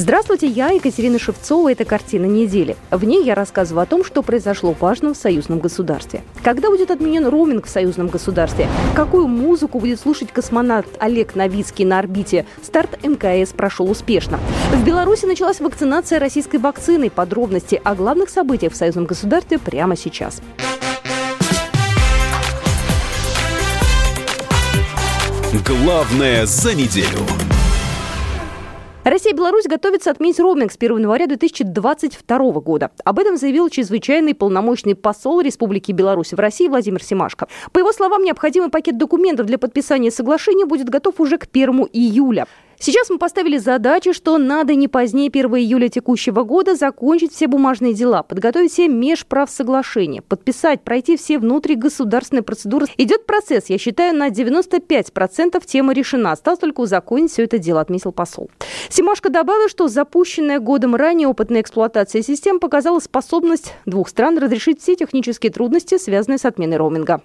Здравствуйте, я Екатерина Шевцова. Это «Картина недели». В ней я рассказываю о том, что произошло важно в союзном государстве. Когда будет отменен роуминг в союзном государстве? Какую музыку будет слушать космонавт Олег Новицкий на орбите? Старт МКС прошел успешно. В Беларуси началась вакцинация российской вакциной. Подробности о главных событиях в союзном государстве прямо сейчас. Главное за неделю. Россия и Беларусь готовятся отменить роуминг с 1 января 2022 года. Об этом заявил чрезвычайный полномочный посол Республики Беларусь в России Владимир Семашко. По его словам, необходимый пакет документов для подписания соглашения будет готов уже к 1 июля. Сейчас мы поставили задачу, что надо не позднее 1 июля текущего года закончить все бумажные дела, подготовить все межправсоглашения, подписать, пройти все внутригосударственные процедуры. Идет процесс, я считаю, на 95% тема решена. Осталось только узаконить все это дело, отметил посол. Симашко добавил, что запущенная годом ранее опытная эксплуатация систем показала способность двух стран разрешить все технические трудности, связанные с отменой роуминга.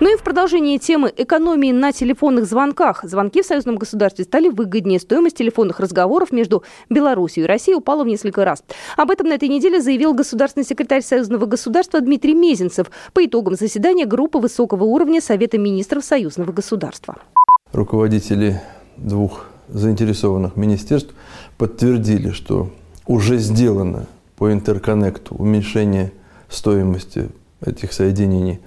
Ну и в продолжении темы экономии на телефонных звонках. Звонки в союзном государстве стали выгоднее. Стоимость телефонных разговоров между Беларусью и Россией упала в несколько раз. Об этом на этой неделе заявил государственный секретарь союзного государства Дмитрий Мезенцев по итогам заседания группы высокого уровня Совета министров союзного государства. Руководители двух заинтересованных министерств подтвердили, что уже сделано по интерконнекту уменьшение стоимости этих соединений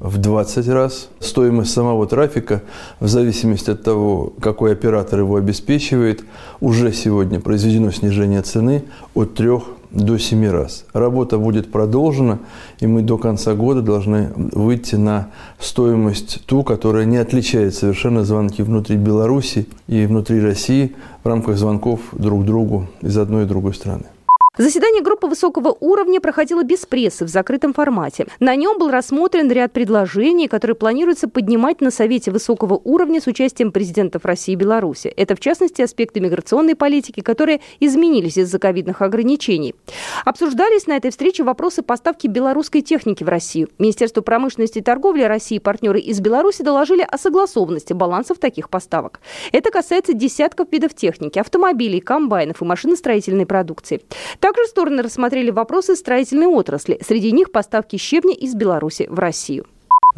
в 20 раз. Стоимость самого трафика, в зависимости от того, какой оператор его обеспечивает, уже сегодня произведено снижение цены от 3 до 7 раз. Работа будет продолжена, и мы до конца года должны выйти на стоимость ту, которая не отличает совершенно звонки внутри Беларуси и внутри России в рамках звонков друг другу из одной и другой страны. Заседание группы высокого уровня проходило без прессы в закрытом формате. На нем был рассмотрен ряд предложений, которые планируется поднимать на Совете высокого уровня с участием президентов России и Беларуси. Это, в частности, аспекты миграционной политики, которые изменились из-за ковидных ограничений. Обсуждались на этой встрече вопросы поставки белорусской техники в Россию. Министерство промышленности и торговли России и партнеры из Беларуси доложили о согласованности балансов таких поставок. Это касается десятков видов техники, автомобилей, комбайнов и машиностроительной продукции. Также стороны рассмотрели вопросы строительной отрасли. Среди них поставки щебня из Беларуси в Россию.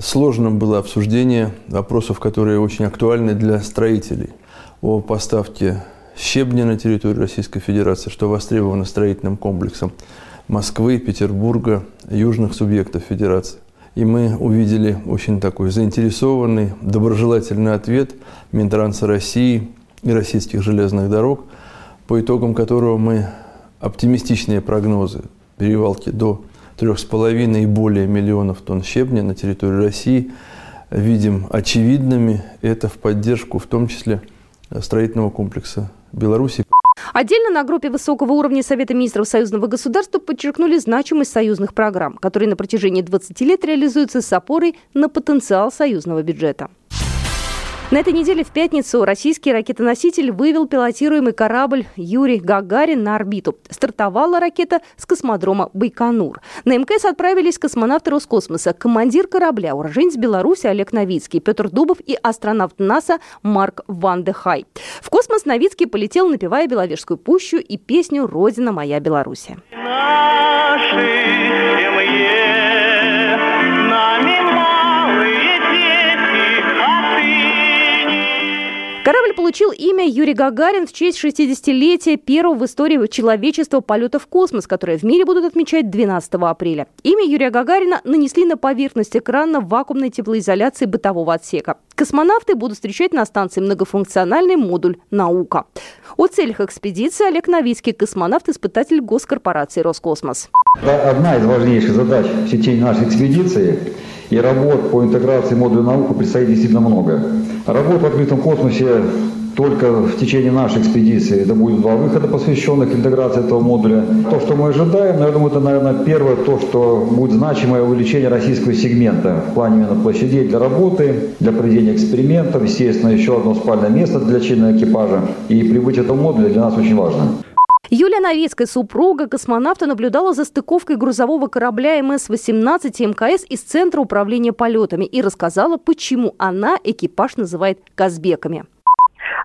Сложным было обсуждение вопросов, которые очень актуальны для строителей. О поставке щебня на территории Российской Федерации, что востребовано строительным комплексом Москвы, Петербурга, южных субъектов Федерации. И мы увидели очень такой заинтересованный, доброжелательный ответ Минтранса России и российских железных дорог, по итогам которого мы оптимистичные прогнозы перевалки до 3,5 и более миллионов тонн щебня на территории России видим очевидными. Это в поддержку в том числе строительного комплекса Беларуси. Отдельно на группе высокого уровня Совета министров союзного государства подчеркнули значимость союзных программ, которые на протяжении 20 лет реализуются с опорой на потенциал союзного бюджета. На этой неделе в пятницу российский ракетоноситель вывел пилотируемый корабль Юрий Гагарин на орбиту. Стартовала ракета с космодрома Байконур. На МКС отправились космонавты Роскосмоса, командир корабля, уроженец Беларуси Олег Новицкий, Петр Дубов и астронавт НАСА Марк Ван де Хай. В космос Новицкий полетел, напевая Беловежскую пущу и песню «Родина моя Беларусь». Корабль получил имя Юрий Гагарин в честь 60-летия первого в истории человечества полета в космос, которое в мире будут отмечать 12 апреля. Имя Юрия Гагарина нанесли на поверхность экрана вакуумной теплоизоляции бытового отсека. Космонавты будут встречать на станции многофункциональный модуль «Наука». О целях экспедиции Олег Новицкий, космонавт-испытатель госкорпорации «Роскосмос». Одна из важнейших задач в течение нашей экспедиции и работ по интеграции модуля науки предстоит действительно много. Работа в открытом космосе Только в течение нашей экспедиции это будет два выхода, посвященных интеграции этого модуля. То, что мы ожидаем, я думаю, это, наверное, первое, то, что будет значимое увеличение российского сегмента в плане именно площадей для работы, для проведения экспериментов, естественно, еще одно спальное место для члена экипажа. И прибытие этого модуля для нас очень важно. Юлия Новецкая, супруга космонавта, наблюдала за стыковкой грузового корабля МС-18 МКС из Центра управления полетами и рассказала, почему она экипаж называет «казбеками».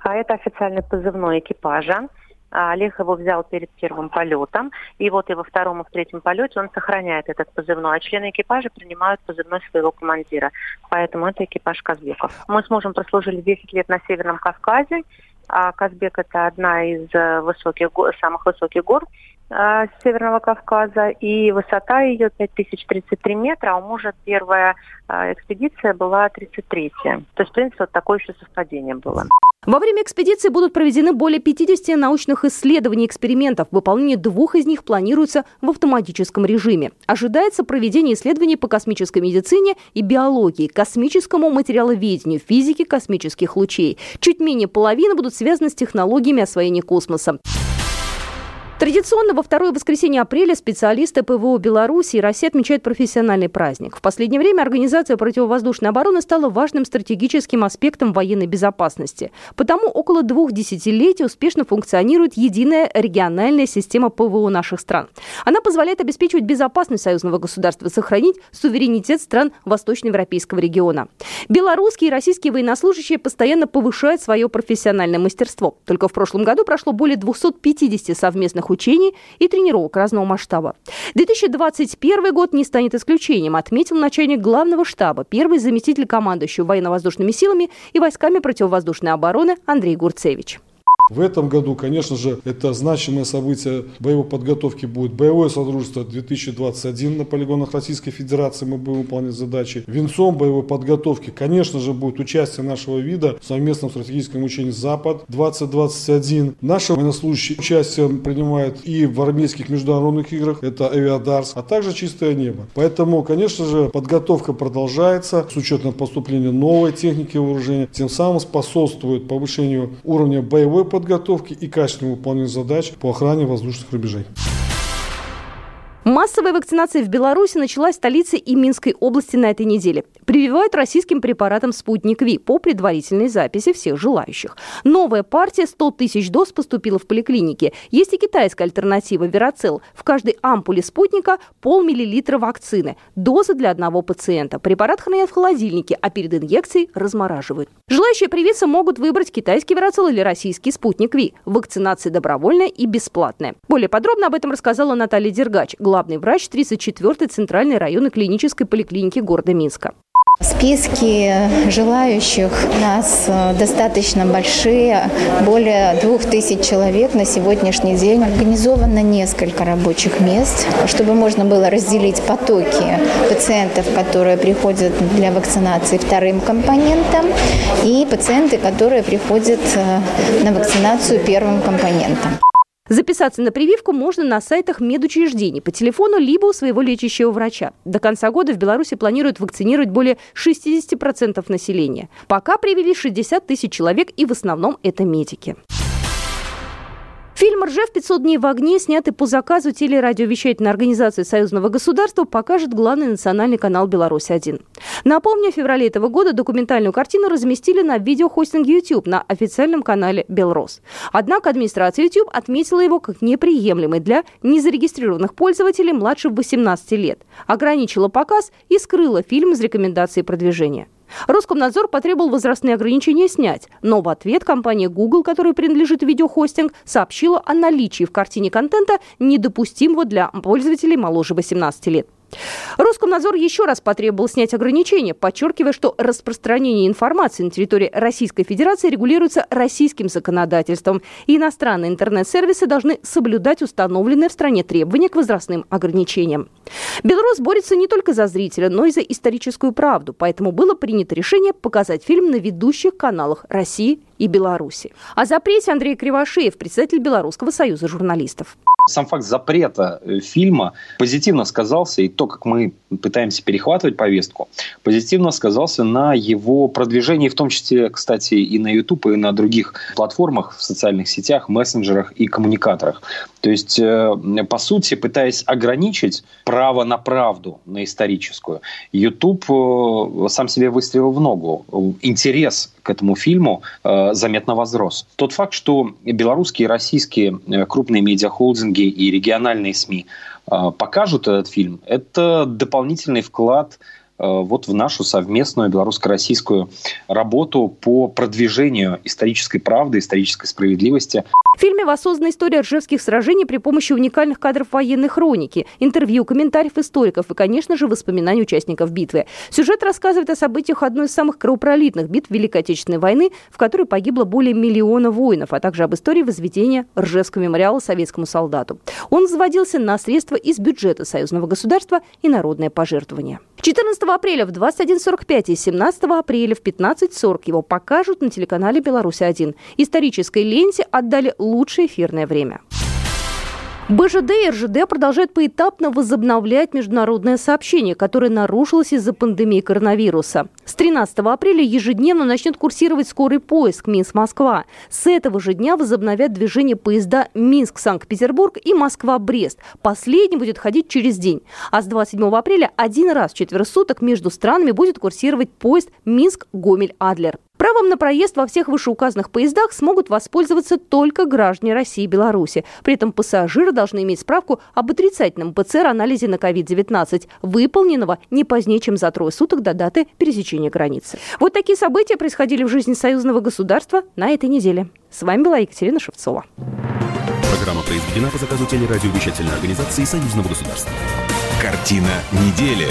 А это официальный позывной экипажа. А Олег его взял перед первым полетом, и вот и во втором и в третьем полете он сохраняет этот позывной, а члены экипажа принимают позывной своего командира. Поэтому это экипаж Казбеков. Мы с мужем прослужили 10 лет на Северном Кавказе, а Казбек это одна из э, высоких, самых высоких гор э, Северного Кавказа, и высота ее 5033 метра, а у мужа первая э, экспедиция была 33. То есть, в принципе, вот такое еще совпадение было. Во время экспедиции будут проведены более 50 научных исследований и экспериментов. Выполнение двух из них планируется в автоматическом режиме. Ожидается проведение исследований по космической медицине и биологии, космическому материаловедению, физике космических лучей. Чуть менее половины будут связаны с технологиями освоения космоса. Традиционно во второе воскресенье апреля специалисты ПВО Беларуси и России отмечают профессиональный праздник. В последнее время организация противовоздушной обороны стала важным стратегическим аспектом военной безопасности. Потому около двух десятилетий успешно функционирует единая региональная система ПВО наших стран. Она позволяет обеспечивать безопасность союзного государства, сохранить суверенитет стран восточноевропейского региона. Белорусские и российские военнослужащие постоянно повышают свое профессиональное мастерство. Только в прошлом году прошло более 250 совместных учений и тренировок разного масштаба. 2021 год не станет исключением, отметил начальник главного штаба, первый заместитель командующего военно-воздушными силами и войсками противовоздушной обороны Андрей Гурцевич. В этом году, конечно же, это значимое событие боевой подготовки будет боевое содружество 2021 на полигонах Российской Федерации. Мы будем выполнять задачи. Венцом боевой подготовки, конечно же, будет участие нашего вида в совместном стратегическом учении «Запад-2021». Наши военнослужащие участие принимают и в армейских международных играх, это «Авиадарс», а также «Чистое небо». Поэтому, конечно же, подготовка продолжается с учетом поступления новой техники вооружения, тем самым способствует повышению уровня боевой подготовки подготовки и качественному выполнению задач по охране воздушных рубежей. Массовая вакцинация в Беларуси началась в столице и Минской области на этой неделе. Прививают российским препаратом «Спутник Ви» по предварительной записи всех желающих. Новая партия 100 тысяч доз поступила в поликлинике. Есть и китайская альтернатива «Верацел». В каждой ампуле «Спутника» полмиллилитра вакцины. Доза для одного пациента. Препарат хранят в холодильнике, а перед инъекцией размораживают. Желающие привиться могут выбрать китайский «Верацел» или российский «Спутник Ви». Вакцинация добровольная и бесплатная. Более подробно об этом рассказала Наталья Дергач, главный врач 34-й Центральной районной клинической поликлиники города Минска. Списки желающих нас э, достаточно большие, более двух тысяч человек на сегодняшний день. Организовано несколько рабочих мест, чтобы можно было разделить потоки пациентов, которые приходят для вакцинации вторым компонентом, и пациенты, которые приходят э, на вакцинацию первым компонентом. Записаться на прививку можно на сайтах медучреждений по телефону либо у своего лечащего врача. До конца года в Беларуси планируют вакцинировать более 60% населения. Пока привели 60 тысяч человек, и в основном это медики. Фильм «Ржев. 500 дней в огне», снятый по заказу телерадиовещательной организации Союзного государства, покажет главный национальный канал «Беларусь-1». Напомню, в феврале этого года документальную картину разместили на видеохостинге YouTube на официальном канале «Белрос». Однако администрация YouTube отметила его как неприемлемый для незарегистрированных пользователей младше 18 лет, ограничила показ и скрыла фильм из рекомендации продвижения. Роскомнадзор потребовал возрастные ограничения снять, но в ответ компания Google, которой принадлежит видеохостинг, сообщила о наличии в картине контента, недопустимого для пользователей моложе 18 лет. Роскомнадзор еще раз потребовал снять ограничения, подчеркивая, что распространение информации на территории Российской Федерации регулируется российским законодательством, и иностранные интернет-сервисы должны соблюдать установленные в стране требования к возрастным ограничениям. Белрос борется не только за зрителя, но и за историческую правду, поэтому было принято решение показать фильм на ведущих каналах России и Беларуси. О запрете Андрей Кривошеев, председатель Белорусского союза журналистов сам факт запрета э, фильма позитивно сказался, и то, как мы пытаемся перехватывать повестку, позитивно сказался на его продвижении, в том числе, кстати, и на YouTube, и на других платформах, в социальных сетях, мессенджерах и коммуникаторах. То есть, э, по сути, пытаясь ограничить право на правду, на историческую, YouTube э, сам себе выстрелил в ногу. Интерес к этому фильму заметно возрос. Тот факт, что белорусские и российские крупные медиахолдинги и региональные СМИ покажут этот фильм, это дополнительный вклад Э, вот в нашу совместную белорусско-российскую работу по продвижению исторической правды, исторической справедливости. В фильме воссоздана история ржевских сражений при помощи уникальных кадров военной хроники, интервью, комментариев историков и, конечно же, воспоминаний участников битвы. Сюжет рассказывает о событиях одной из самых кровопролитных битв Великой Отечественной войны, в которой погибло более миллиона воинов, а также об истории возведения Ржевского мемориала советскому солдату. Он заводился на средства из бюджета союзного государства и народное пожертвование. 14 апреля в 21.45 и 17 апреля в 15.40 его покажут на телеканале «Беларусь-1». Исторической ленте отдали лучшее эфирное время. БЖД и РЖД продолжают поэтапно возобновлять международное сообщение, которое нарушилось из-за пандемии коронавируса. С 13 апреля ежедневно начнет курсировать скорый поиск Минск-Москва. С этого же дня возобновят движение поезда Минск-Санкт-Петербург и Москва-Брест. Последний будет ходить через день. А с 27 апреля один раз в четверо суток между странами будет курсировать поезд Минск-Гомель-Адлер. Правом на проезд во всех вышеуказанных поездах смогут воспользоваться только граждане России и Беларуси. При этом пассажиры должны иметь справку об отрицательном ПЦР-анализе на COVID-19, выполненного не позднее, чем за трое суток до даты пересечения границы. Вот такие события происходили в жизни союзного государства на этой неделе. С вами была Екатерина Шевцова. Программа произведена по заказу телерадиовещательной организации Союзного государства. Картина недели.